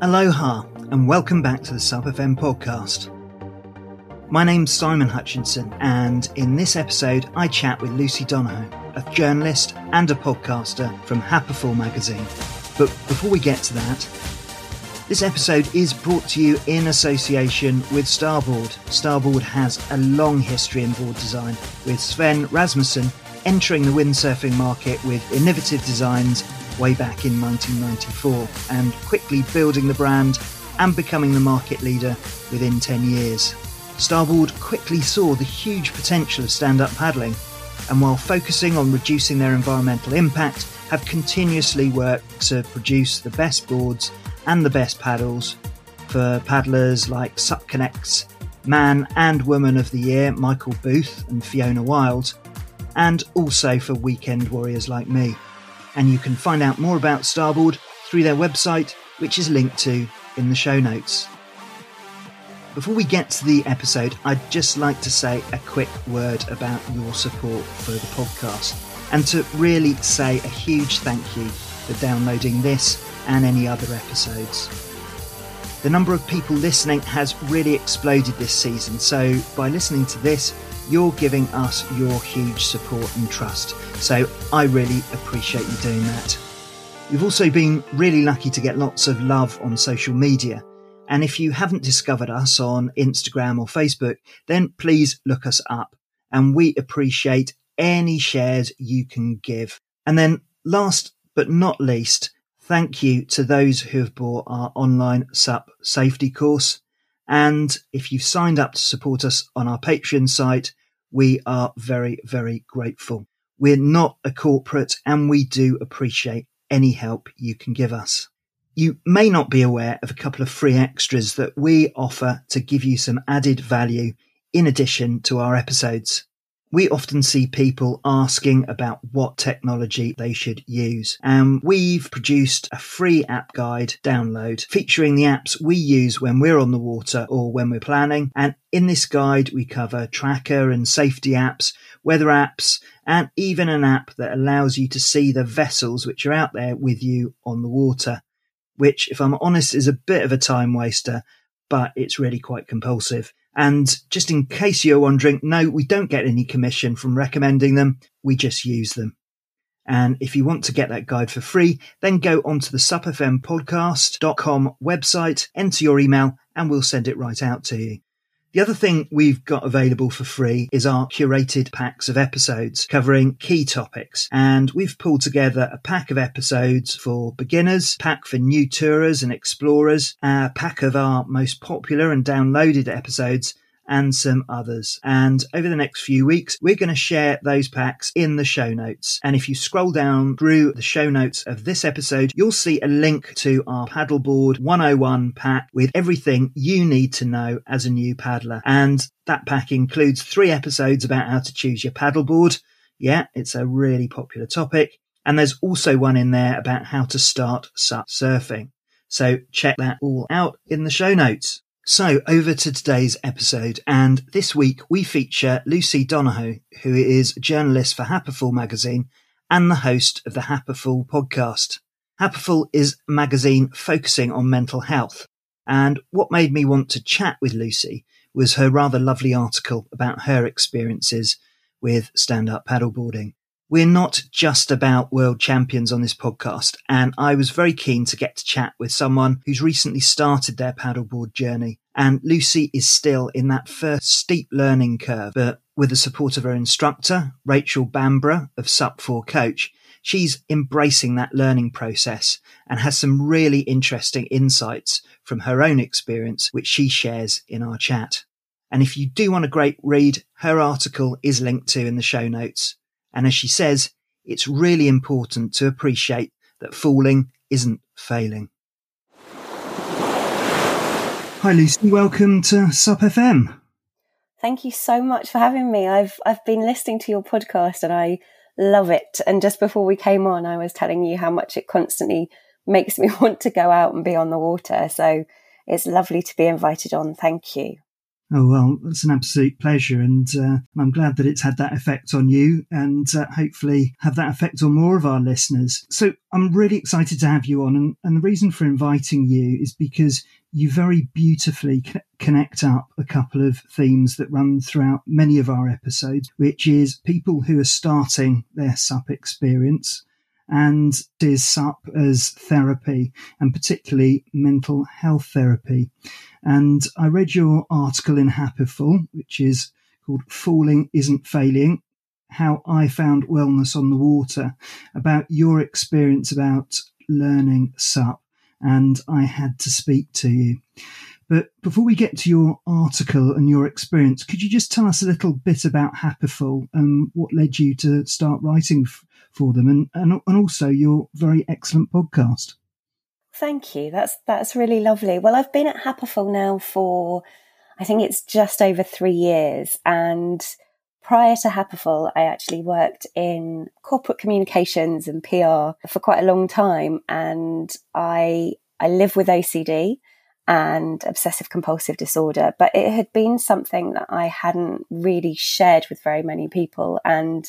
Aloha, and welcome back to the SUP FM podcast. My name's Simon Hutchinson, and in this episode, I chat with Lucy Donohoe, a journalist and a podcaster from Happiful magazine. But before we get to that, this episode is brought to you in association with Starboard. Starboard has a long history in board design, with Svein Rasmussen entering the windsurfing market with innovative designs way back in 1994 and quickly building the brand and becoming the market leader within 10 years. Starboard quickly saw the huge potential of stand up paddling and while focusing on reducing their environmental impact, have continuously worked to produce the best boards and the best paddles for paddlers like SUP Connect's Man and Woman of the Year, Michael Booth and Fiona Wylde, and also for weekend warriors like me and you can find out more about Starboard through their website, which is linked to in the show notes. Before we get to the episode, I'd just like to say a quick word about your support for the podcast and to really say a huge thank you for downloading this and any other episodes. The number of people listening has really exploded this season, so by listening to this, you're giving us your huge support and trust. So I really appreciate you doing that. You've also been really lucky to get lots of love on social media. And if you haven't discovered us on Instagram or Facebook, then please look us up. And we appreciate any shares you can give. And then last but not least, thank you to those who have bought our online SUP safety course. And if you've signed up to support us on our Patreon site, we are very, very grateful. We're not a corporate and we do appreciate any help you can give us. You may not be aware of a couple of free extras that we offer to give you some added value in addition to our episodes we often see people asking about what technology they should use. And we've produced a free app guide download featuring the apps we use when we're on the water or when we're planning. And in this guide, we cover tracker and safety apps, weather apps, and even an app that allows you to see the vessels which are out there with you on the water, which, if I'm honest, is a bit of a time waster, but it's really quite compulsive. And just in case you're wondering, no, we don't get any commission from recommending them. We just use them. And if you want to get that guide for free, then go onto the supfmpodcast.com website, enter your email, and we'll send it right out to you. The other thing we've got available for free is our curated packs of episodes covering key topics. And we've pulled together a pack of episodes for beginners, pack for new tourers and explorers, a pack of our most popular and downloaded episodes, and some others. And over the next few weeks, we're going to share those packs in the show notes. And if you scroll down through the show notes of this episode, you'll see a link to our paddleboard 101 pack with everything you need to know as a new paddler. And that pack includes three episodes about how to choose your paddleboard. Yeah, it's a really popular topic. And there's also one in there about how to start surfing. So check that all out in the show notes. So over to today's episode, and this week we feature Lucy Donohoe, who is a journalist for Happiful magazine and the host of the Happiful podcast. Happiful is a magazine focusing on mental health. And what made me want to chat with Lucy was her rather lovely article about her experiences with stand up paddleboarding. We're not just about world champions on this podcast, and I was very keen to get to chat with someone who's recently started their paddleboard journey. And Lucy is still in that first steep learning curve, but with the support of her instructor, Rachel Bamborough of SUP4 Coach, she's embracing that learning process and has some really interesting insights from her own experience, which she shares in our chat. And if you do want a great read, her article is linked to in the show notes. And as she says, it's really important to appreciate that falling isn't failing. Hi, Lucy. Welcome to SUP FM. Thank you so much for having me. I've I've been listening to your podcast and I love it. And just before we came on, I was telling you how much it constantly makes me want to go out and be on the water. So it's lovely to be invited on. Thank you. Oh, well, it's an absolute pleasure. And uh, I'm glad that it's had that effect on you and uh, hopefully have that effect on more of our listeners. So I'm really excited to have you on. And, and the reason for inviting you is because you very beautifully connect up a couple of themes that run throughout many of our episodes, which is people who are starting their SUP experience and is SUP as therapy and particularly mental health therapy. And I read your article in Happiful, which is called Falling Isn't Failing, how I found wellness on the water, about your experience about learning SUP. And I had to speak to you. But before we get to your article and your experience, could you just tell us a little bit about Happiful and what led you to start writing f- for them and, and, and also your very excellent podcast? Thank you. That's that's really lovely. Well, I've been at Happiful now for I think it's just over three years, and prior to Happiful, I actually worked in corporate communications and PR for quite a long time, and I I live with OCD and obsessive compulsive disorder, but it had been something that I hadn't really shared with very many people, and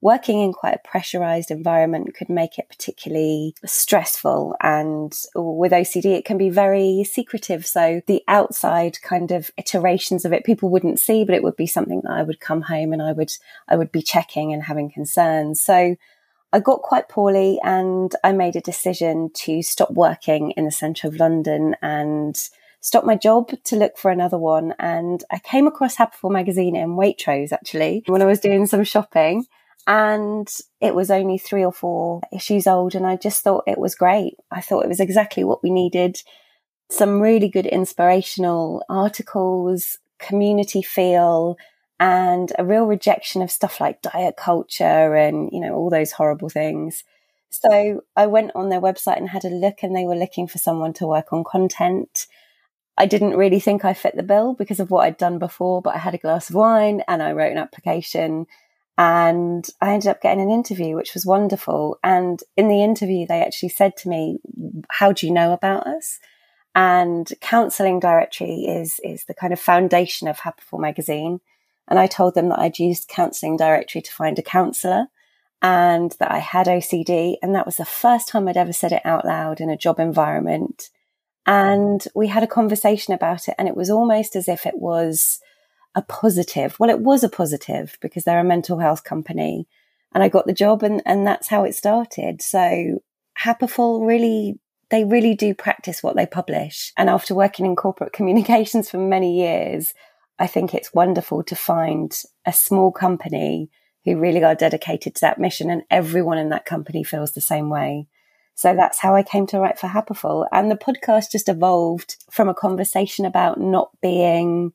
working in quite a pressurized environment could make it particularly stressful. And with OCD, it can be very secretive. So the outside kind of iterations of it, people wouldn't see, but it would be something that I would come home and I would, I would be checking and having concerns. So I got quite poorly and I made a decision to stop working in the centre of London and stop my job to look for another one. And I came across Happiful magazine in Waitrose actually when I was doing some shopping and it was only three or four issues old. And I just thought it was great. I thought it was exactly what we needed. Some really good inspirational articles, community feel, and a real rejection of stuff like diet culture and, you know, all those horrible things. So I went on their website and had a look and they were looking for someone to work on content. I didn't really think I fit the bill because of what I'd done before, but I had a glass of wine and I wrote an application and I ended up getting an interview, which was wonderful. And in the interview, they actually said to me, How do you know about us? And counselling directory is, is the kind of foundation of Happiful magazine. And I told them that I'd used counselling directory to find a counsellor and that I had OCD. And that was the first time I'd ever said it out loud in a job environment. And we had a conversation about it. And it was almost as if it was a positive. Well, it was a positive because they're a mental health company and I got the job and, and that's how it started. So Happiful really, they really do practice what they publish. And after working in corporate communications for many years, I think it's wonderful to find a small company who really are dedicated to that mission and everyone in that company feels the same way. So that's how I came to write for Happiful. And the podcast just evolved from a conversation about not being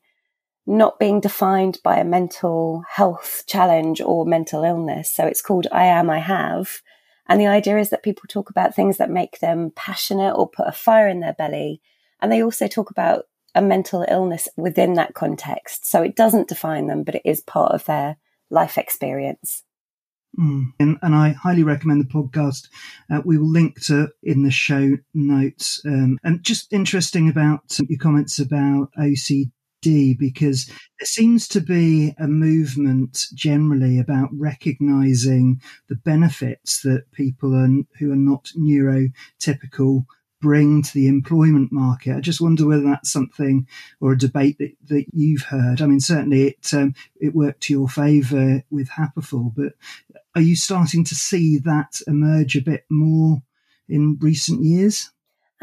not being defined by a mental health challenge or mental illness. So it's called I Am, I Have. And the idea is that people talk about things that make them passionate or put a fire in their belly. And they also talk about a mental illness within that context. So it doesn't define them, but it is part of their life experience. Mm. And, and, I highly recommend the podcast. Uh, we will link to in the show notes. Um, and just interesting about your comments about OCD because there seems to be a movement generally about recognizing the benefits that people are, who are not neurotypical bring to the employment market. I just wonder whether that's something or a debate that, that you've heard. I mean, certainly it um, it worked to your favour with Happiful, but are you starting to see that emerge a bit more in recent years?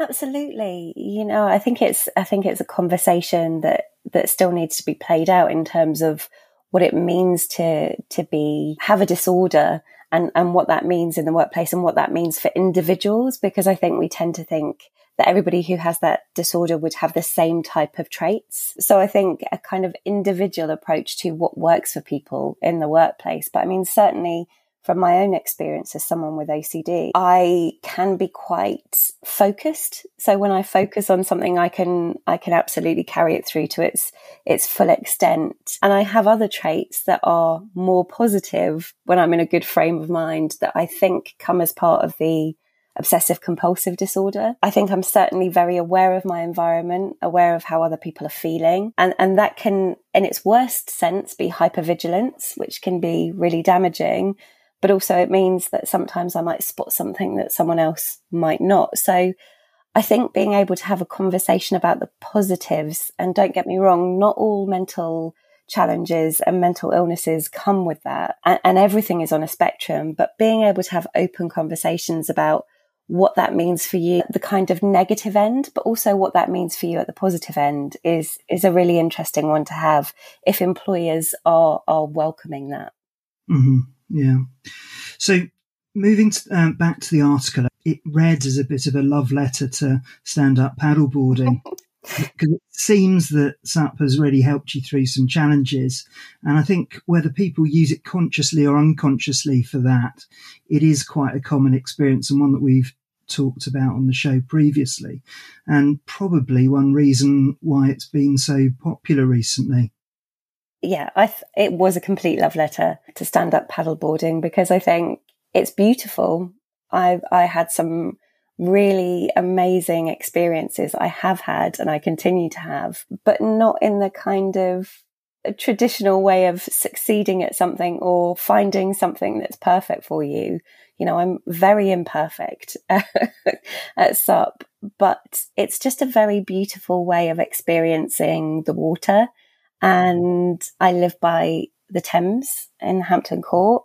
Absolutely. You know, I think it's I think it's a conversation that that still needs to be played out in terms of what it means to to be have a disorder and and what that means in the workplace and what that means for individuals because I think we tend to think that everybody who has that disorder would have the same type of traits. So I think a kind of individual approach to what works for people in the workplace. But I mean, certainly from my own experience as someone with OCD, I can be quite focused. So when I focus on something, I can, I can absolutely carry it through to its, its full extent. And I have other traits that are more positive when I'm in a good frame of mind that I think come as part of the obsessive compulsive disorder. I think I'm certainly very aware of my environment, aware of how other people are feeling. And, and that can, in its worst sense, be hypervigilance, which can be really damaging. But also it means that sometimes I might spot something that someone else might not. So I think being able to have a conversation about the positives, and don't get me wrong, not all mental challenges and mental illnesses come with that. And, and, everything is on a spectrum, but being able to have open conversations about what that means for you, the kind of negative end, but also what that means for you at the positive end is, is a really interesting one to have if employers are, are welcoming that. Mm-hmm. Yeah. So moving to, um, back to the article, it read as a bit of a love letter to stand up paddleboarding. because it seems that SUP has really helped you through some challenges. And I think whether people use it consciously or unconsciously for that, it is quite a common experience and one that we've talked about on the show previously, and probably one reason why it's been so popular recently. Yeah, th- it was a complete love letter to stand up paddleboarding because I think it's beautiful. I I had some really amazing experiences I have had and I continue to have, but not in the kind of traditional way of succeeding at something or finding something that's perfect for you. You know, I'm very imperfect at SUP, but it's just a very beautiful way of experiencing the water. And I live by the Thames in Hampton Court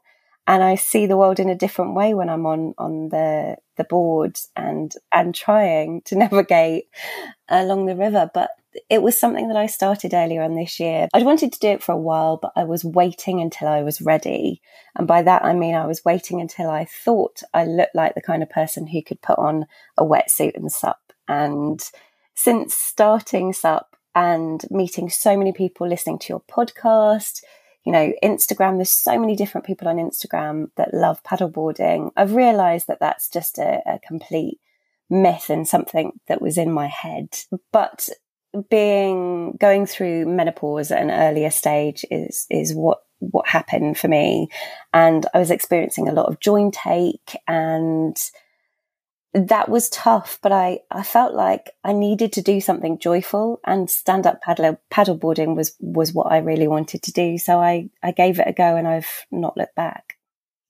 and I see the world in a different way when I'm on, on the, the board and, and trying to navigate along the river. But it was something that I started earlier on this year. I'd wanted to do it for a while, but I was waiting until I was ready. And by that, I mean I was waiting until I thought I looked like the kind of person who could put on a wetsuit and sup. And since starting sup and meeting so many people listening to your podcast, you know, Instagram, there's so many different people on Instagram that love paddleboarding. I've realized that that's just a, a complete myth and something that was in my head. But being going through menopause at an earlier stage is is what what happened for me and i was experiencing a lot of joint ache and that was tough but i i felt like i needed to do something joyful and stand up paddle paddleboarding was was what i really wanted to do. So i i gave it a go and i've not looked back.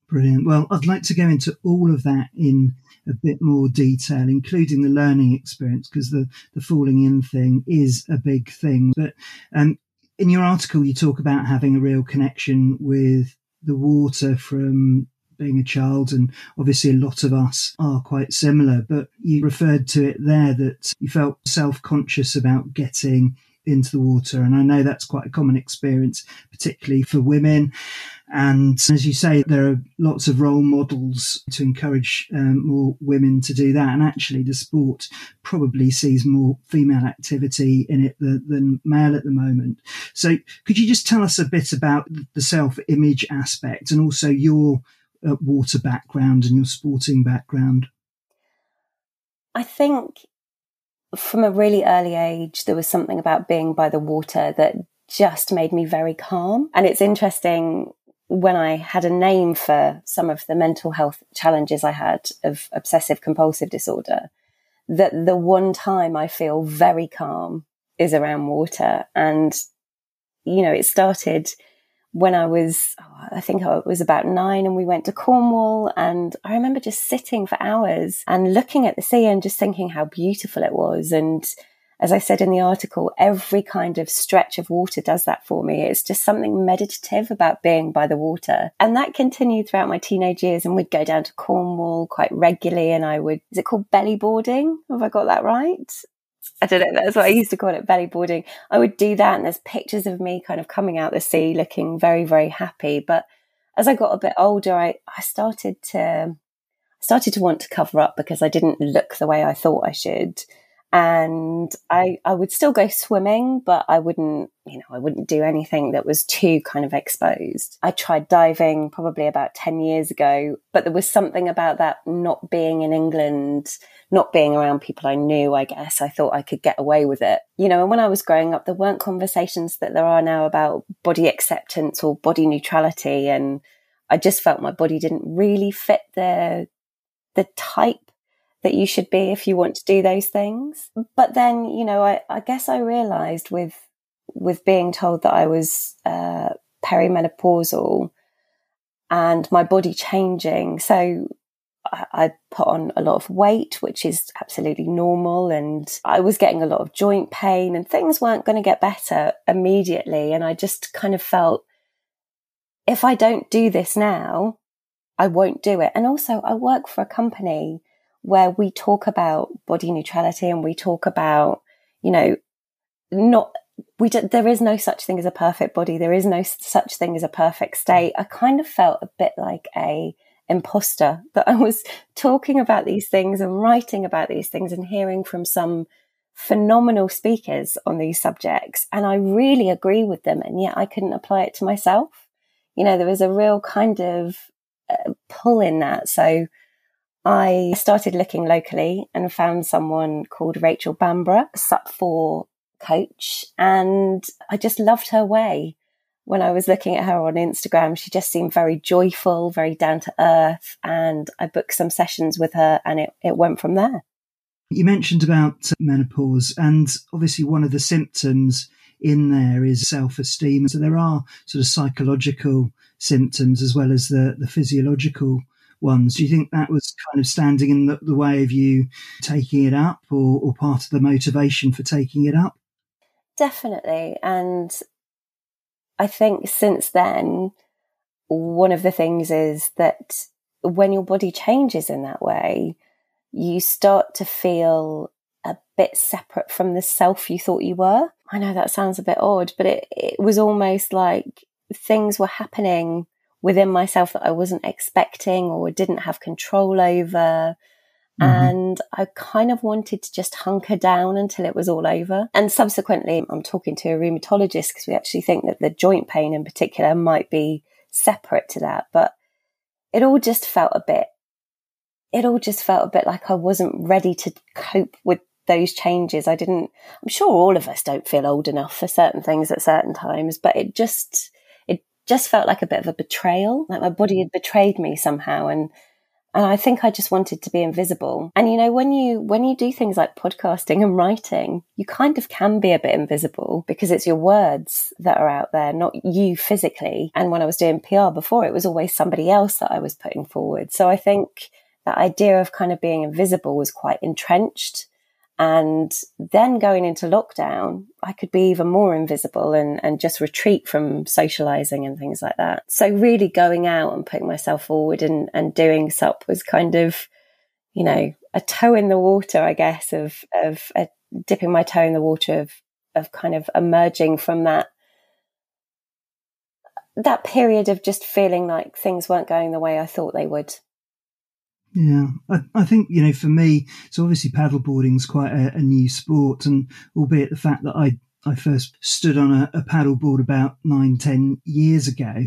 Brilliant. Well i'd like to go into all of that in a bit more detail, including the learning experience, because the, the falling in thing is a big thing. But um, in your article, you talk about having a real connection with the water from being a child. And obviously, a lot of us are quite similar. But you referred to it there that you felt self conscious about getting into the water. And I know that's quite a common experience, particularly for women. And as you say, there are lots of role models to encourage um, more women to do that. And actually, the sport probably sees more female activity in it than, than male at the moment. So, could you just tell us a bit about the self image aspect and also your uh, water background and your sporting background? I think from a really early age, there was something about being by the water that just made me very calm. And it's interesting when I had a name for some of the mental health challenges I had of obsessive compulsive disorder, that the one time I feel very calm is around water. And, you know, it started when I was, oh, I think I was about nine and we went to Cornwall and I remember just sitting for hours and looking at the sea and just thinking how beautiful it was. And as I said in the article, every kind of stretch of water does that for me. It's just something meditative about being by the water. And that continued throughout my teenage years. And we'd go down to Cornwall quite regularly and I would, is it called belly boarding? Have I got that right? I don't know. That's what I used to call it, belly boarding. I would do that, and there's pictures of me kind of coming out the sea, looking very, very happy. But as I got a bit older, I I started to started to want to cover up because I didn't look the way I thought I should and I, I would still go swimming, but I wouldn't, you know, I wouldn't do anything that was too kind of exposed. I tried diving probably about 10 years ago, but there was something about that not being in England, not being around people I knew, I guess. I thought I could get away with it. You know, and when I was growing up, there weren't conversations that there are now about body acceptance or body neutrality. And I just felt my body didn't really fit the, the type that you should be if you want to do those things. But then, you know, I, I guess I realized with, with being told that I was, uh, perimenopausal and my body changing. So I put on a lot of weight, which is absolutely normal. And I was getting a lot of joint pain and things weren't going to get better immediately. And I just kind of felt if I don't do this now, I won't do it. And also I work for a company where we talk about body neutrality and we talk about, you know, not, we do, there is no such thing as a perfect body. There is no such thing as a perfect state. I kind of felt a bit like a, imposter that I was talking about these things and writing about these things and hearing from some phenomenal speakers on these subjects. And I really agree with them. And yet I couldn't apply it to myself. You know, there was a real kind of uh, pull in that. So I started looking locally and found someone called Rachel Bamborough, SUP 4 coach. And I just loved her way when I was looking at her on Instagram, she just seemed very joyful, very down to earth. And I booked some sessions with her and it, it went from there. You mentioned about menopause, and obviously, one of the symptoms in there is self esteem. So there are sort of psychological symptoms as well as the, the physiological ones. Do you think that was kind of standing in the, the way of you taking it up or, or part of the motivation for taking it up? Definitely. And I think since then, one of the things is that when your body changes in that way, you start to feel a bit separate from the self you thought you were. I know that sounds a bit odd, but it, it was almost like things were happening within myself that I wasn't expecting or didn't have control over. Mm-hmm. And I kind of wanted to just hunker down until it was all over. And subsequently, I'm talking to a rheumatologist because we actually think that the joint pain in particular might be separate to that. But it all just felt a bit, it all just felt a bit like I wasn't ready to cope with those changes. I didn't, I'm sure all of us don't feel old enough for certain things at certain times, but it just, just felt like a bit of a betrayal. Like my body mm. had betrayed me somehow. And and I think I just wanted to be invisible. And you know, when you when you do things like podcasting and writing, you kind of can be a bit invisible because it's your words that are out there, not you physically. And when I was doing PR before, it was always somebody else that I was putting forward. So I think that idea of kind of being invisible was quite entrenched and then going into lockdown, I could be even more invisible and, and just retreat from socializing and things like that. So really going out and putting myself forward and, and doing SUP was kind of, you know, a toe in the water, I guess, of, of uh, dipping my toe in the water of, of kind of emerging from that, that period of just feeling like things weren't going the way I thought they would. Yeah, I, I, think you know for me, so obviously paddleboarding is quite a, a, new sport, and albeit the fact that I I first stood on a, a paddleboard about nine ten years ago,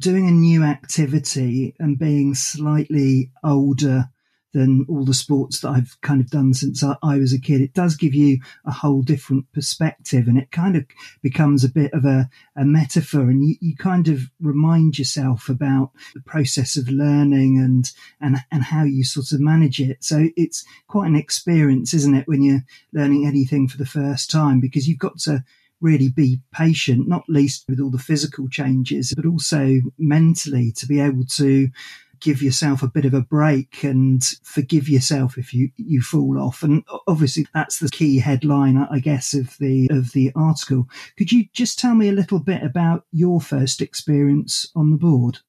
doing a new activity and being slightly older than all the sports that I've kind of done since I, I, was a kid. It does give you a whole different perspective and it kind of becomes a bit of a, a metaphor and you, you kind of remind yourself about the process of learning and, and, and how you sort of manage it. So it's quite an experience, isn't it, when you're learning anything for the first time because you've got to really be patient, not least with all the physical changes, but also mentally to be able to give yourself a bit of a break and forgive yourself if you, you fall off. And obviously that's the key headline, I guess, of the, of the article. Could you just tell me a little bit about your first experience on the board?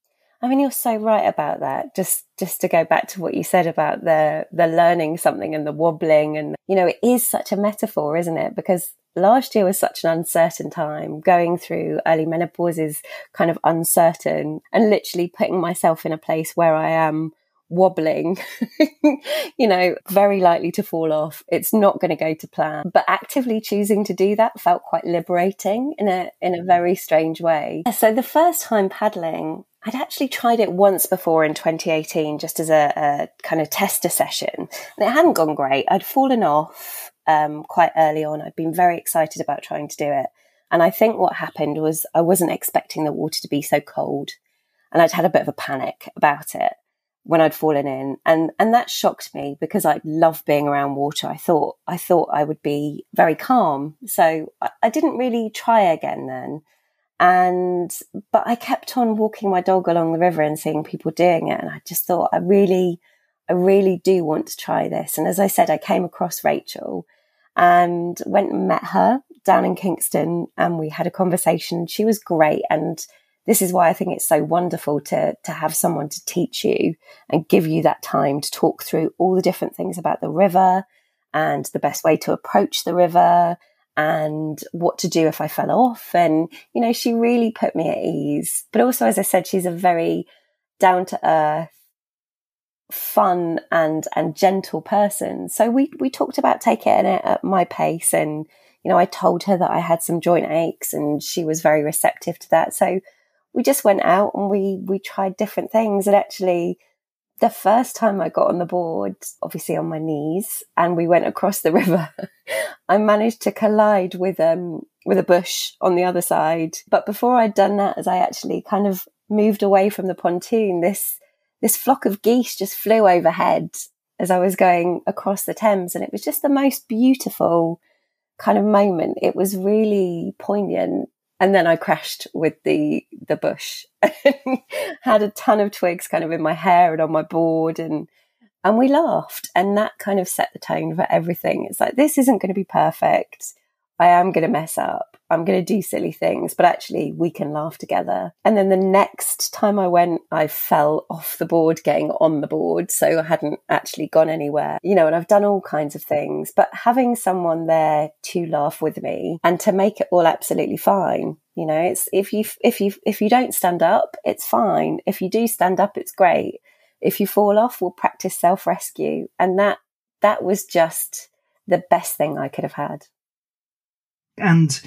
I mean, you're so right about that. Just, just to go back to what you said about the, the learning something and the wobbling and, you know, it is such a metaphor, isn't it? Because last year was such an uncertain time. Going through early menopause is kind of uncertain and literally putting myself in a place where I am wobbling, you know, very likely to fall off. It's not going to go to plan. But actively choosing to do that felt quite liberating in a in a very strange way. So the first time paddling, I'd actually tried it once before in 2018, just as a, a kind of tester session. And it hadn't gone great. I'd fallen off um, quite early on. I'd been very excited about trying to do it. And I think what happened was I wasn't expecting the water to be so cold. And I'd had a bit of a panic about it. when I'd fallen in. And, and that shocked me because I love being around water. I thought, I thought I would be very calm. So I, I didn't really try again then. And, but I kept on walking my dog along the river and seeing people doing it. And I just thought, I really, I really do want to try this. And as I said, I came across Rachel and went and met her down in Kingston and we had a conversation. She was great. And this is why I think it's so wonderful to, to have someone to teach you and give you that time to talk through all the different things about the river and the best way to approach the river and what to do if I fell off. And, you know, she really put me at ease. But also, as I said, she's a very down to earth, fun and, and gentle person. So we, we talked about taking it at my pace. And, you know, I told her that I had some joint aches and she was very receptive to that. So we just went out and we, we tried different things. And actually, the first time I got on the board, obviously on my knees, and we went across the river, I managed to collide with um with a bush on the other side. But before I'd done that, as I actually kind of moved away from the pontoon, this this flock of geese just flew overhead as I was going across the Thames, and it was just the most beautiful kind of moment. It was really poignant and then I crashed with the the bush. Had a ton of twigs kind of in my hair and on my board, and and we laughed, and that kind of set the tone for everything. It's like this isn't going to be perfect. I am going to mess up. I'm going to do silly things, but actually we can laugh together. And then the next time I went, I fell off the board getting on the board. So I hadn't actually gone anywhere, you know, and I've done all kinds of things, but having someone there to laugh with me and to make it all absolutely fine. You know, it's if you, if you, if you don't stand up, it's fine. If you do stand up, it's great. If you fall off, we'll practice self rescue. And that, that was just the best thing I could have had. And,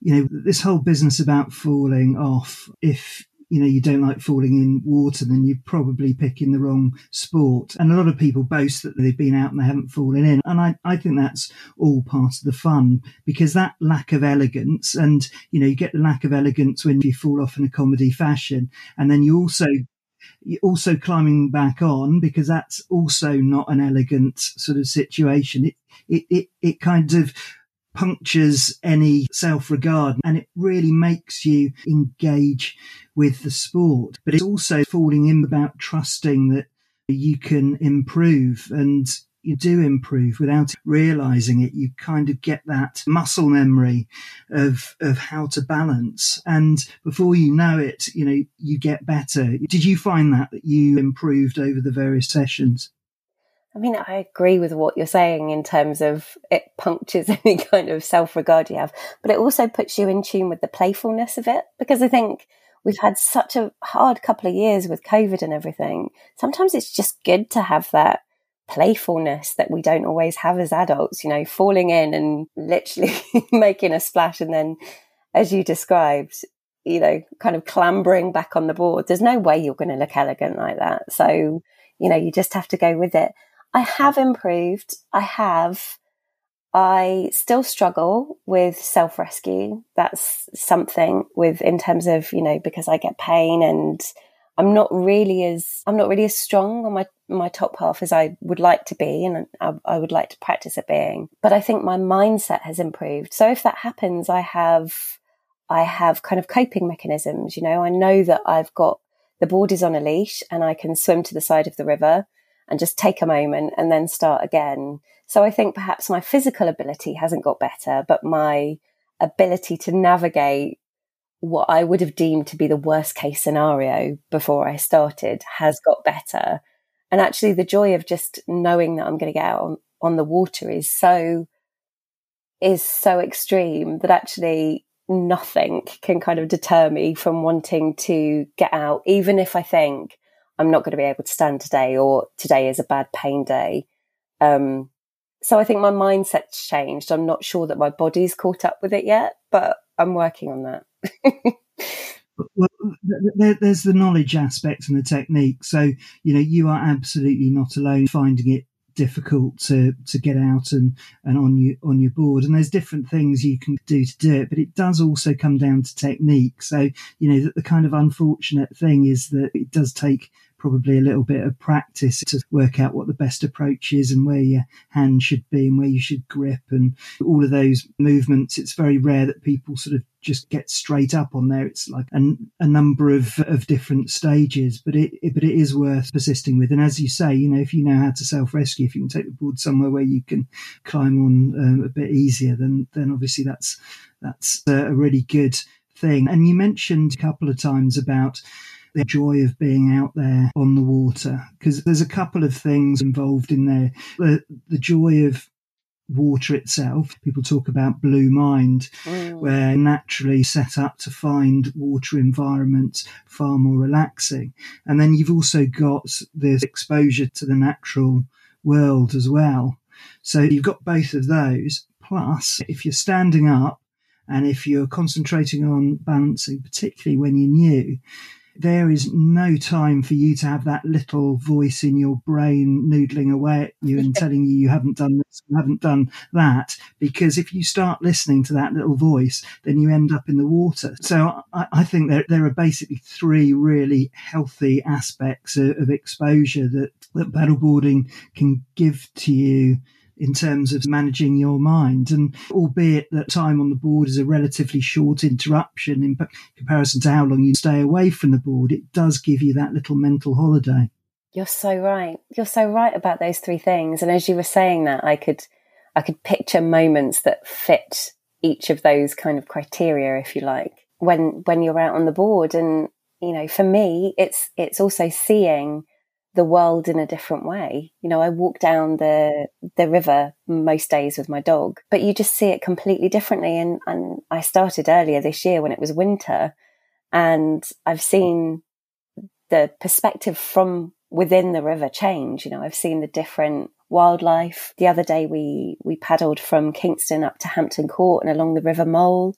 you know, this whole business about falling off, if you know you don't like falling in water then you're probably picking the wrong sport. And a lot of people boast that they've been out and they haven't fallen in. And i, I think that's all part of the fun because that lack of elegance and you know you get the lack of elegance when you fall off in a comedy fashion. And then you also you're also climbing back on because that's also not an elegant sort of situation. It it it, it kind of punctures any self regard and it really makes you engage with the sport. But it's also falling in about trusting that you can improve and you do improve without realizing it. You kind of get that muscle memory of, of how to balance. And before you know it, you know, you get better. Did you find that, that you improved over the various sessions? I mean, I agree with what you're saying in terms of it punctures any kind of self regard you have, but it also puts you in tune with the playfulness of it because I think we've had such a hard couple of years with COVID and everything. Sometimes it's just good to have that playfulness that we don't always have as adults, you know, falling in and literally making a splash and then, as you described, you know, kind of clambering back on the board. There's no way you're going to look elegant like that. So, you know, you just have to go with it. I have improved. I have. I still struggle with self rescue. That's something with in terms of, you know, because I get pain and I'm not really as, I'm not really as strong on my, my top half as I would like to be. And I, I would like to practice at being, but I think my mindset has improved. So if that happens, I have, I have kind of coping mechanisms. You know, I know that I've got the board is on a leash and I can swim to the side of the river and just take a moment and then start again. So I think perhaps my physical ability hasn't got better, but my ability to navigate what I would have deemed to be the worst case scenario before I started has got better. And actually, the joy of just knowing that I'm going to get out on, on the water is so is so extreme that actually nothing can kind of deter me from wanting to get out, even if I think I'm not going to be able to stand today, or today is a bad pain day. Um, so I think my mindset's changed. I'm not sure that my body's caught up with it yet, but I'm working on that. well, there's the knowledge aspect and the technique. So, you know, you are absolutely not alone finding it difficult to to get out and and on you on your board and there's different things you can do to do it but it does also come down to technique so you know the, the kind of unfortunate thing is that it does take probably a little bit of practice to work out what the best approach is and where your hand should be and where you should grip and all of those movements. It's very rare that people sort of just get straight up on there. It's like an, a number of, of different stages, but it, it, but it is worth persisting with. And as you say, you know, if you know how to self rescue, if you can take the board somewhere where you can climb on um, a bit easier, then then obviously that's that's a really good thing. And you mentioned a couple of times about the joy of being out there on the water because there's a couple of things involved in there. The, the joy of water itself. People talk about blue mind, mm. where naturally set up to find water environments far more relaxing. And then you've also got this exposure to the natural world as well. So you've got both of those. Plus, if you're standing up and if you're concentrating on balancing, particularly when you're new, there is no time for you to have that little voice in your brain noodling away at you and telling you you haven't done this, you haven't done that. Because if you start listening to that little voice, then you end up in the water. So I, I think there, there are basically three really healthy aspects of, of exposure that, that paddleboarding can give to you in terms of managing your mind. And albeit that time on the board is a relatively short interruption in comparison to how long you stay away from the board, it does give you that little mental holiday. You're so right. You're so right about those three things. And as you were saying that, I could, I could picture moments that fit each of those kind of criteria, if you like, when, when you're out on the board. And, you know, for me, it's, it's also seeing the world in a different way. You know, I walk down the the river most days with my dog, but you just see it completely differently. And and I started earlier this year when it was winter, and I've seen the perspective from within the river change. You know, I've seen the different wildlife. The other day we we paddled from Kingston up to Hampton Court and along the River Mole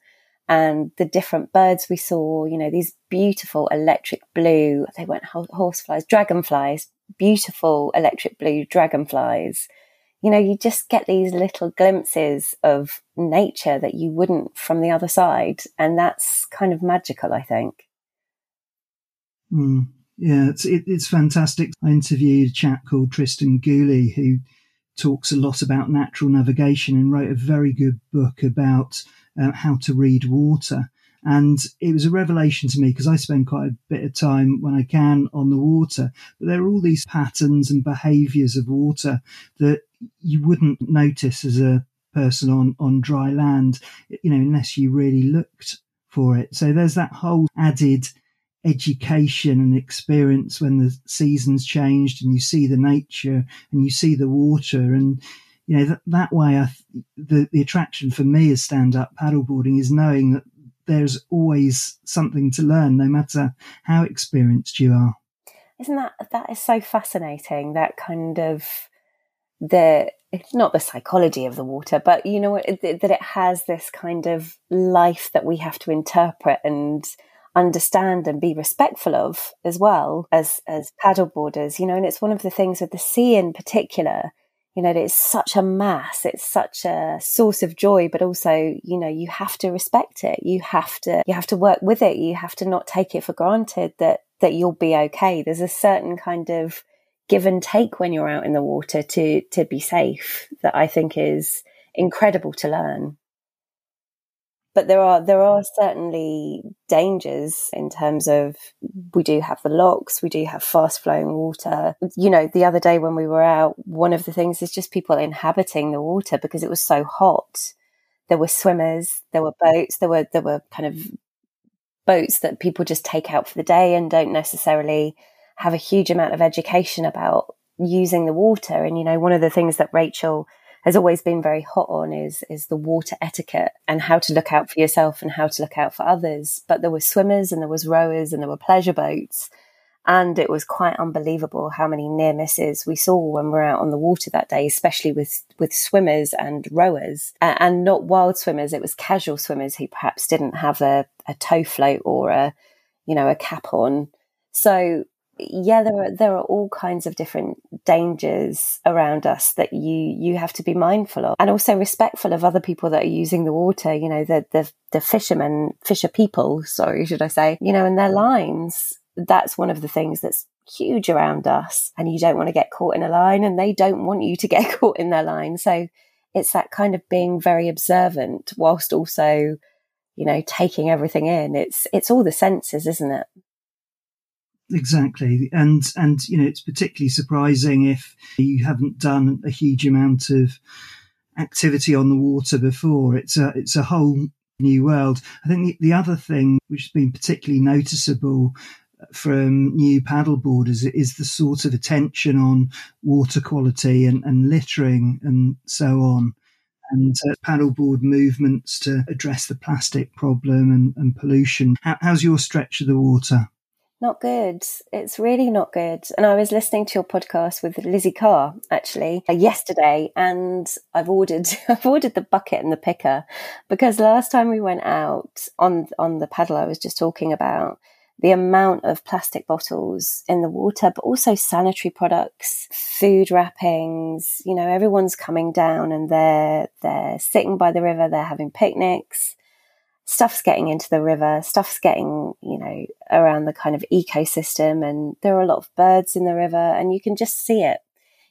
and the different birds we saw, you know, these beautiful electric blue, they weren't horseflies, dragonflies, beautiful electric blue dragonflies. You know, you just get these little glimpses of nature that you wouldn't from the other side. And that's kind of magical, I think. Mm, yeah, it's, it, it's fantastic. I interviewed a chap called Tristan Gooley who talks a lot about natural navigation and wrote a very good book about uh, how to read water. And it was a revelation to me because I spend quite a bit of time when I can on the water. But there are all these patterns and behaviors of water that you wouldn't notice as a person on, on dry land, you know, unless you really looked for it. So there's that whole added education and experience when the seasons changed and you see the nature and you see the water and you know that, that way I, the the attraction for me as stand up paddleboarding is knowing that there's always something to learn no matter how experienced you are. Isn't that that is so fascinating that kind of the it's not the psychology of the water but you know that it has this kind of life that we have to interpret and understand and be respectful of as well as as paddleboarders you know and it's one of the things with the sea in particular you know, it's such a mass, it's such a source of joy, but also, you know, you have to respect it. You have to, you have to work with it. You have to not take it for granted that, that you'll be okay. There's a certain kind of give and take when you're out in the water to, to be safe that I think is incredible to learn but there are there are certainly dangers in terms of we do have the locks, we do have fast flowing water. You know, the other day when we were out, one of the things is just people inhabiting the water because it was so hot. There were swimmers, there were boats, there were there were kind of boats that people just take out for the day and don't necessarily have a huge amount of education about using the water. And you know, one of the things that Rachel has always been very hot on is is the water etiquette and how to look out for yourself and how to look out for others. But there were swimmers and there was rowers and there were pleasure boats. And it was quite unbelievable how many near misses we saw when we were out on the water that day, especially with, with swimmers and rowers uh, and not wild swimmers. It was casual swimmers who perhaps didn't have a, a tow float or a, you know, a cap on. So yeah, there are there are all kinds of different dangers around us that you you have to be mindful of, and also respectful of other people that are using the water. You know, the the the fishermen, fisher people, sorry, should I say? You know, and their lines. That's one of the things that's huge around us and you don't want to get caught in a line and they don't want you to get caught in their line. So it's that kind of being very observant whilst also, you know, taking everything in. It's, it's all the senses, isn't it? Exactly. And, and, you know, it's particularly surprising if you haven't done a huge amount of activity on the water before. It's a, it's a whole new world. I think the, the other thing which has been particularly noticeable from new paddleboarders is the sort of attention on water quality and, and littering and so on. And uh, paddleboard movements to address the plastic problem and, and pollution. How, how's your stretch of the water? Not good. It's really not good. And I was listening to your podcast with Lizzie Carr actually uh, yesterday, and I've ordered I've ordered the bucket and the picker because last time we went out on on the paddle, I was just talking about the amount of plastic bottles in the water, but also sanitary products, food wrappings. You know, everyone's coming down and they're they're sitting by the river, they're having picnics stuff's getting into the river, stuff's getting, you know, around the kind of ecosystem. And there are a lot of birds in the river, and you can just see it.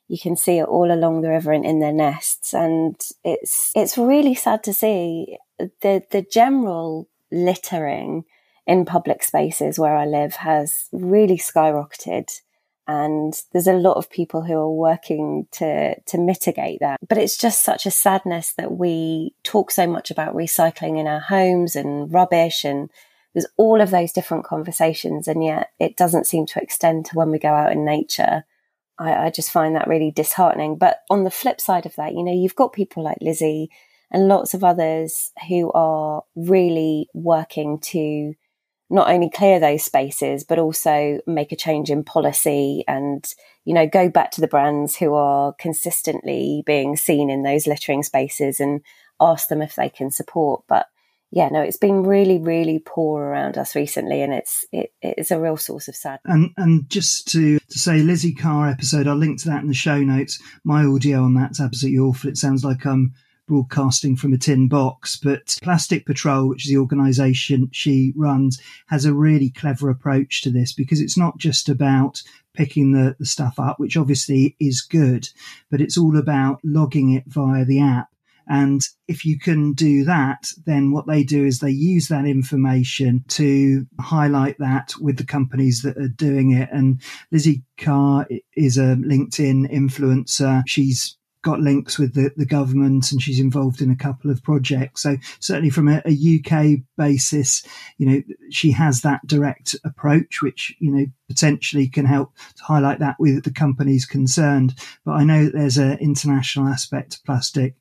You can see it all along the river and in their nests. And it's, it's really sad to see the, the general littering in public spaces where I live has really skyrocketed and there's a lot of people who are working to to mitigate that. But it's just such a sadness that we talk so much about recycling in our homes and rubbish and there's all of those different conversations. And yet it doesn't seem to extend to when we go out in nature. I, I just find that really disheartening. But on the flip side of that you know you've got people like lizzie and lots of others who are really working to not only clear those spaces, but also make a change in policy and, you know, go back to the brands who are consistently being seen in those littering spaces and ask them if they can support. But yeah, no, it's been really, really poor around us recently, and it's it, it's a real source of sadness. And and just to to say, Lizzie Carr episode, I'll link to that in the show notes. My audio on that's absolutely awful. It sounds like I'm broadcasting from a tin box. But Plastic Patrol, which is the organization she runs, has a really clever approach to this because it's not just about picking the, the stuff up, which obviously is good, but it's all about logging it via the app. And if you can do that, then what they do is they use that information to highlight that with the companies that are doing it. And Lizzie Carr is a LinkedIn influencer. She's got links with the, the government and she's involved in a couple of projects. So certainly from a, a, UK basis, you know, she has that direct approach, which, you know, potentially can help to highlight that with the companies concerned. But I know there's an international aspect to plastic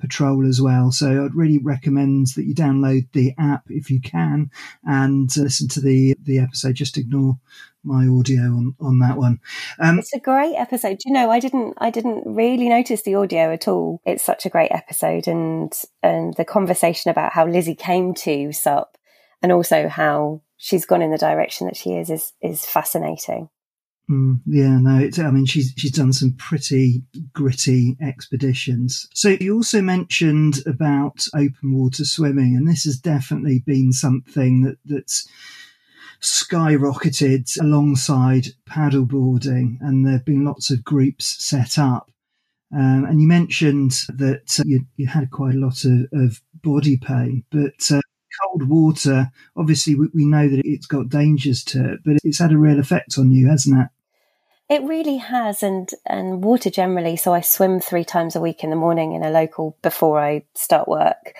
patrol as well. So I'd really recommend that you download the app if you can and listen to the, the episode. Just ignore my audio on, on that one. Um, it's a great episode. You know, I didn't I didn't really notice the audio at all. It's such a great episode, and and the conversation about how Lizzie came to SUP, and also how she's gone in the direction that she is is is fascinating. Mm, yeah, no, it's, I mean, she's she's done some pretty gritty expeditions. So you also mentioned about open water swimming, and this has definitely been something that that's skyrocketed alongside paddleboarding, and there have been lots of groups set up. Um, and you mentioned that uh, you, you, had quite a lot of, of body pain, but uh, cold water, obviously, we, we, know that it's got dangers to it, but it's had a real effect on you, hasn't it? It really has, and and water generally. So I swim three times a week in the morning in a local before I start work,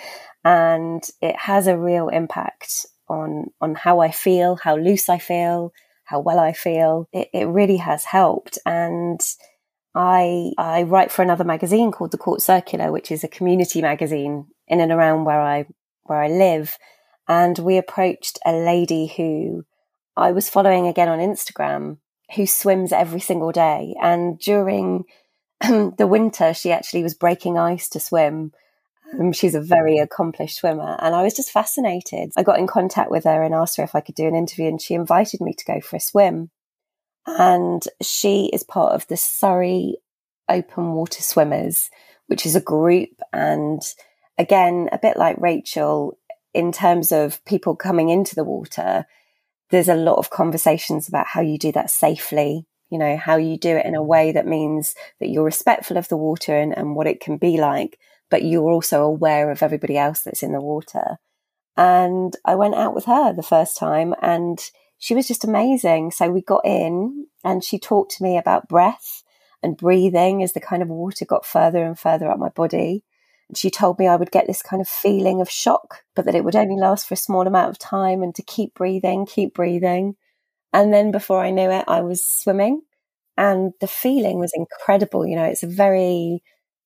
and it has a real impact on on how I feel, how loose I feel, how well I feel. It, it really has helped, and I I write for another magazine called the Court Circular, which is a community magazine in and around where I where I live, and we approached a lady who I was following again on Instagram who swims every single day, and during the winter she actually was breaking ice to swim um, she's a very accomplished swimmer, and I was just fascinated. I got in contact with her and asked her if I could do an interview, and she invited me to go for a swim. And she is part of the Surrey Open Water Swimmers, which is a group. And again, a bit like Rachel, in terms of people coming into the water, there's a lot of conversations about how you do that safely, you know, how you do it in a way that means that you're respectful of the water and, and what it can be like, but you're also aware of everybody else that's in the water. And I went out with her the first time and she was just amazing. So we got in and she talked to me about breath and breathing as the kind of water got further and further up my body. And she told me I would get this kind of feeling of shock, but that it would only last for a small amount of time and to keep breathing, keep breathing. And then before I knew it, I was swimming and the feeling was incredible. You know, it's a very,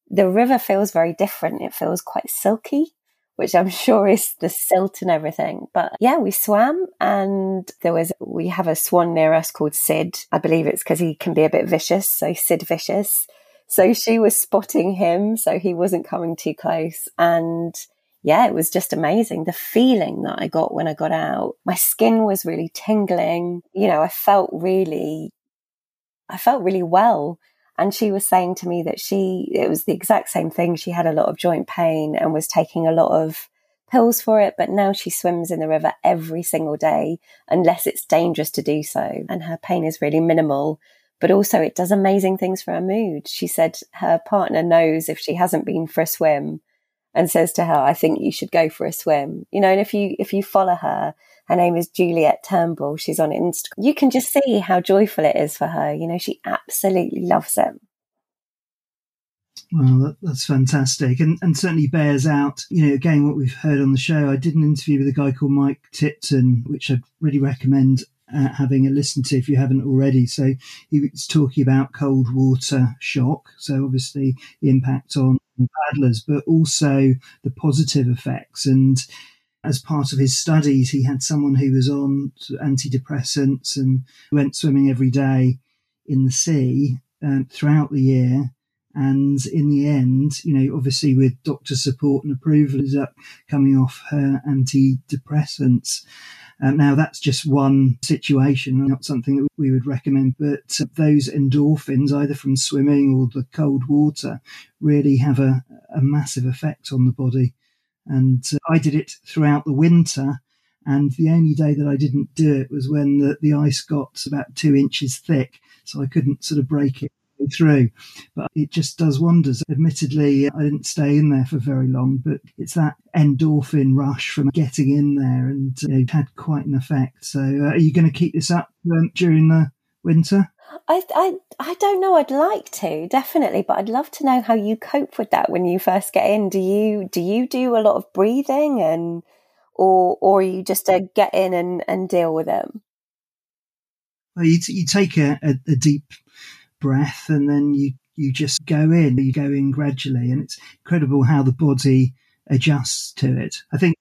the river feels very different. It feels quite silky which I'm sure is the silt and everything. But yeah, we swam and there was, we have a swan near us called Sid. I believe it's because he can be a bit vicious. So Sid Vicious. So she was spotting him. So he wasn't coming too close. And yeah, it was just amazing. The feeling that I got when I got out, my skin was really tingling. You know, I felt really, I felt really well. And she was saying to me that she, it was the exact same thing. She had a lot of joint pain and was taking a lot of pills for it, but now she swims in the river every single day unless it's dangerous to do so. And her pain is really minimal, but also it does amazing things for her mood. She said her partner knows if she hasn't been for a swim and says to her, I think you should go for a swim. You know, and if you, if you follow her, her name is Juliet Turnbull. She's on Instagram. You can just see how joyful it is for her. You know, she absolutely loves it. Well, that, that's fantastic, and and certainly bears out. You know, again, what we've heard on the show. I did an interview with a guy called Mike Tipton, which I'd really recommend uh, having a listen to if you haven't already. So he was talking about cold water shock. So obviously the impact on paddlers, but also the positive effects and as part of his studies, he had someone who was on antidepressants and went swimming every day in the sea um, throughout the year. And in the end, you know, obviously with doctor support and approval, is up coming off her antidepressants. Um, now that's just one situation, not something that we would recommend, but uh, those endorphins, either from swimming or the cold water, really have a, a massive effect on the body. And uh, I did it throughout the winter. And the only day that I didn't do it was when the, the ice got about two inches thick. So I couldn't sort of break it through. But it just does wonders. Admittedly, I didn't stay in there for very long, but it's that endorphin rush from getting in there and uh, it had quite an effect. So uh, are you going to keep this up um, during the winter? I, I, I don't know. I'd like to definitely, but I'd love to know how you cope with that when you first get in. Do you do you do a lot of breathing and, or or you just uh, get in and, and deal with it? Well, you, t- you take a, a, a deep breath and then you you just go in. You go in gradually, and it's incredible how the body adjusts to it. I think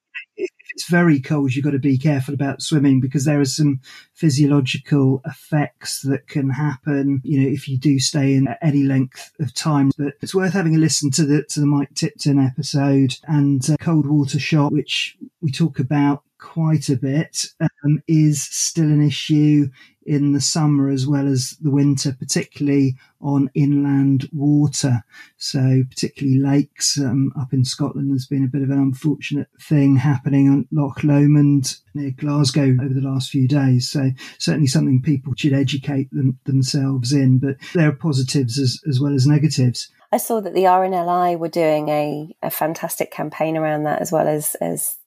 it's very cold, you've got to be careful about swimming because there are some physiological effects that can happen, you know, if you do stay in any length of time. But it's worth having a listen to the, to the Mike Tipton episode and uh, cold water shock, which we talk about quite a bit, um, is still an issue in the summer as well as the winter, particularly on inland water. So, particularly lakes um, up in Scotland, there's been a bit of an unfortunate thing happening on Loch Lomond near Glasgow over the last few days. So, certainly something people should educate them, themselves in. But there are positives as, as well as negatives. I saw that the RNLI were doing a, a fantastic campaign around that as well as, as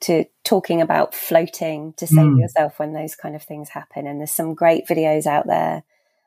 to talking about floating to save mm. yourself when those kind of things happen. And there's some great videos out there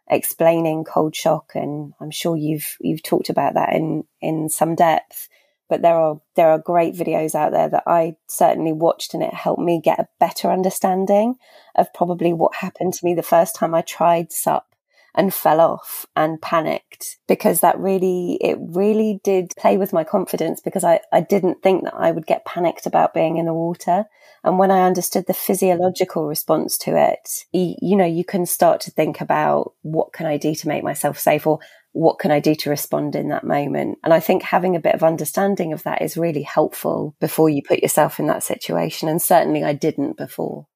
explaining cold shock, and I'm sure you've you've talked about that in in some depth. But there are there are great videos out there that I certainly watched, and it helped me get a better understanding of probably what happened to me the first time I tried SUP and fell off and panicked because that really, it really did play with my confidence because I, I didn't think that I would get panicked about being in the water. And when I understood the physiological response to it, you, you know, you can start to think about what can I do to make myself safe or what can I do to respond in that moment? And I think having a bit of understanding of that is really helpful before you put yourself in that situation. And certainly I didn't before.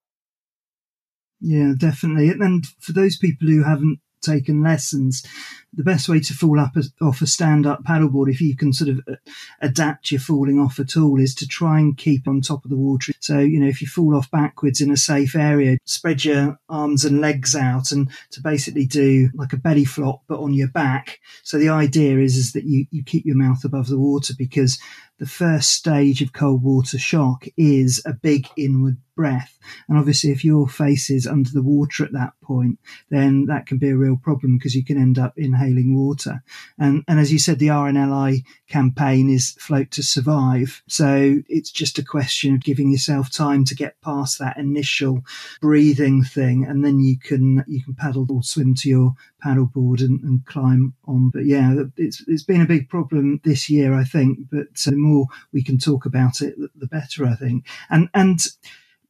Yeah, definitely. And for those people who haven't taken lessons. The best way to fall up a, off a stand up paddleboard, if you can sort of uh, adapt your falling off at all, is to try and keep on top of the water. So, you know, if you fall off backwards in a safe area, spread your arms and legs out and to basically do like a belly flop, but on your back. So the idea is, is that you, you keep your mouth above the water because the first stage of cold water shock is a big inward breath. And obviously, if your face is under the water at that point, then that can be a real problem because you can end up inhaling water. And, and as you said, the RNLI campaign is float to survive. So it's just a question of giving yourself time to get past that initial breathing thing. And then you can, you can paddle or swim to your paddleboard and, and climb on. But yeah, it's, it's been a big problem this year, I think, but the more we can talk about it, the better, I think. And, and,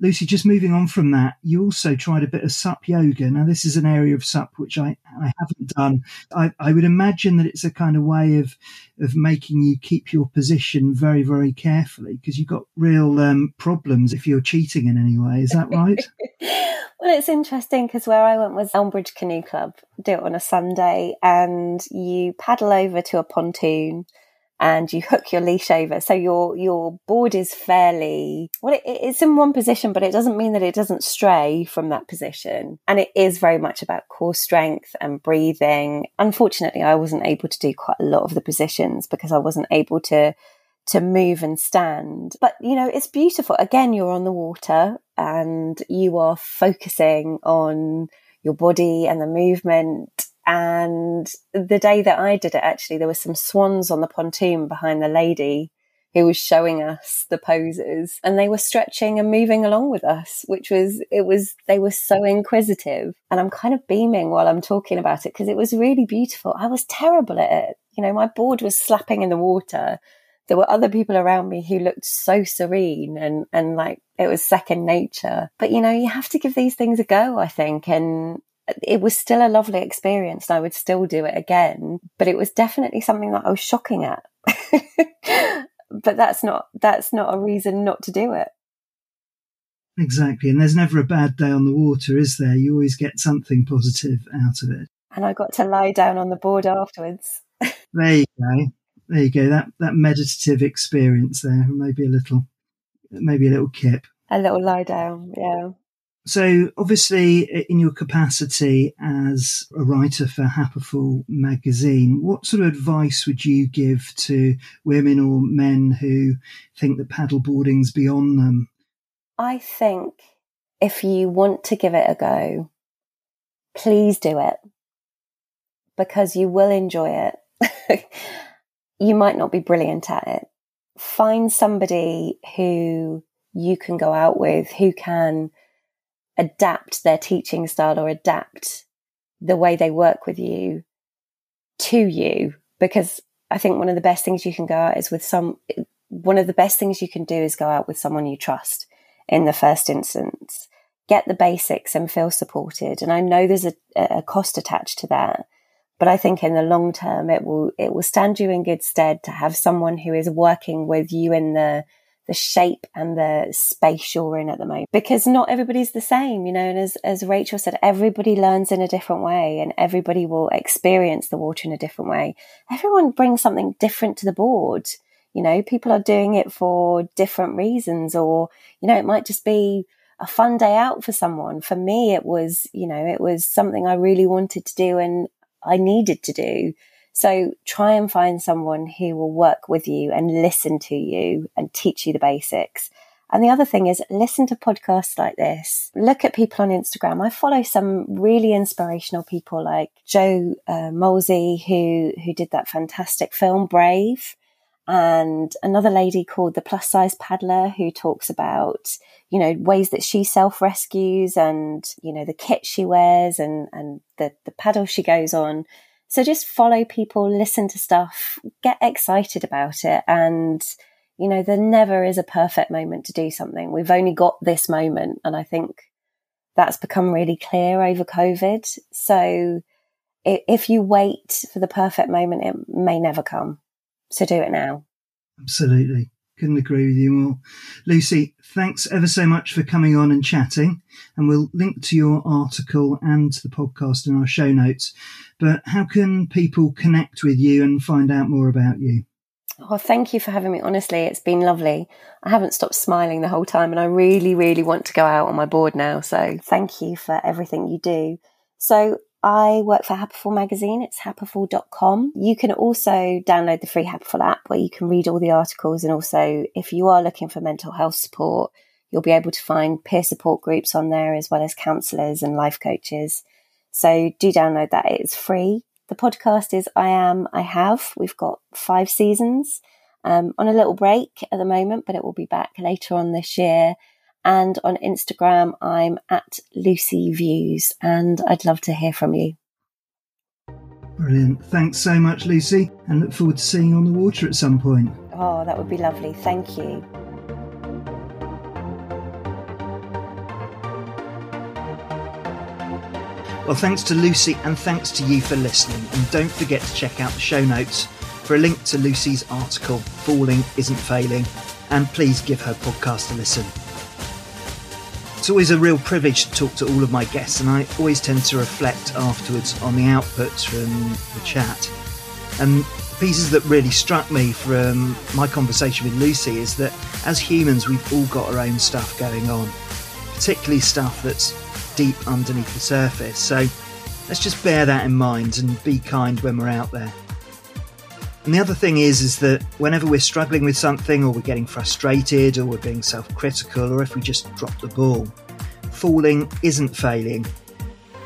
Lucy, just moving on from that, you also tried a bit of SUP yoga. Now, this is an area of SUP which I, I haven't done. I, I would imagine that it's a kind of way of of making you keep your position very, very carefully because you've got real um, problems if you're cheating in any way. Is that right? well, it's interesting because where I went was Elmbridge Canoe Club. Do it on a Sunday, and you paddle over to a pontoon and you hook your leash over. So your your board is fairly well. It, it's in one position, but it doesn't mean that it doesn't stray from that position. And it is very much about core strength and breathing. Unfortunately, I wasn't able to do quite a lot of the positions because I wasn't able to to move and stand. But you know, it's beautiful. Again, you're on the water and you are focusing on your body and the movement and the day that I did it, actually, there were some swans on the pontoon behind the lady who was showing us the poses and they were stretching and moving along with us, which was, it was, they were so inquisitive. And I'm kind of beaming while I'm talking about it because it was really beautiful. I was terrible at it. You know, my board was slapping in the water. There were other people around me who looked so serene and, and like it was second nature. But, you know, you have to give these things a go, I think. And it was still a lovely experience and I would still do it again, but it was definitely something that I was shocking at. but that's not that's not a reason not to do it. Exactly. And there's never a bad day on the water, is there? You always get something positive out of it. And I got to lie down on the board afterwards. there you go. There you go. That that meditative experience there. Maybe a little maybe a little kip. A little lie down, yeah. So, obviously, in your capacity as a writer for Happiful magazine, what sort of advice would you give to women or men who think that paddleboarding's beyond them? I think if you want to give it a go, please do it because you will enjoy it. you might not be brilliant at it. Find somebody who you can go out with who can adapt their teaching style or adapt the way they work with you to you. Because I think one of the best things you can go out is with some, one of the best things you can do is go out with someone you trust in the first instance. Get the basics and feel supported. And I know there's a, a cost attached to that. But I think in the long term, it will, it will stand you in good stead to have someone who is working with you in the, the shape and the space you're in at the moment because not everybody's the same, you know. And as, as Rachel said, everybody learns in a different way and everybody will experience the water in a different way. Everyone brings something different to the board. You know, people are doing it for different reasons or, you know, it might just be a fun day out for someone. For me, it was, you know, it was something I really wanted to do and I needed to do. So try and find someone who will work with you and listen to you and teach you the basics. And the other thing is listen to podcasts like this. Look at people on Instagram. I follow some really inspirational people like Joe uh, Moseley, who, who did that fantastic film Brave and another lady called the plus size paddler who talks about you know ways that she self rescues and you know the kit she wears and and the the paddle she goes on so just follow people, listen to stuff, get excited about it. And, you know, there never is a perfect moment to do something. We've only got this moment. And I think that's become really clear over COVID. So if you wait for the perfect moment, it may never come. So do it now. Absolutely. Couldn't agree with you more. Lucy, thanks ever so much for coming on and chatting. And we'll link to your article and to the podcast in our show notes. But how can people connect with you and find out more about you? Oh, thank you for having me. Honestly, it's been lovely. I haven't stopped smiling the whole time, and I really, really want to go out on my board now. So, thank you for everything you do. So, I work for Happiful magazine. It's happiful.com. You can also download the free Happiful app where you can read all the articles. And also, if you are looking for mental health support, you'll be able to find peer support groups on there as well as counsellors and life coaches. So do download that. It's free. The podcast is I Am, I Have. We've got five seasons um, on a little break at the moment, but it will be back later on this year. And on Instagram, I'm at Lucy Views, and I'd love to hear from you. Brilliant. Thanks so much, Lucy, and look forward to seeing you on the water at some point. Oh, that would be lovely. Thank you. Well, thanks to Lucy and thanks to you for listening. And don't forget to check out the show notes for a link to Lucy's article, Falling Isn't Failing. And please give her podcast a listen. It's always a real privilege to talk to all of my guests, and I always tend to reflect afterwards on the outputs from the chat. And pieces that really struck me from my conversation with Lucy is that as humans, we've all got our own stuff going on, particularly stuff that's deep underneath the surface. So let's just bear that in mind and be kind when we're out there. And the other thing is, is that whenever we're struggling with something, or we're getting frustrated, or we're being self-critical, or if we just drop the ball, falling isn't failing.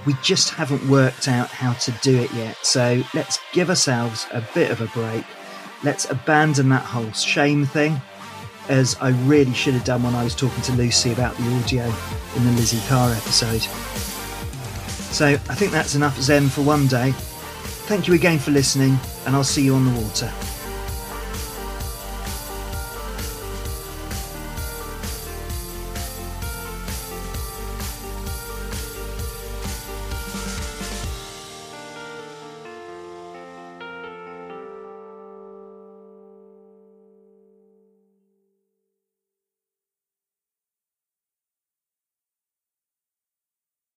We just haven't worked out how to do it yet. So let's give ourselves a bit of a break. Let's abandon that whole shame thing, as I really should have done when I was talking to Lucy about the audio in the Lizzie Carr episode. So I think that's enough Zen for one day. Thank you again for listening, and I'll see you on the water.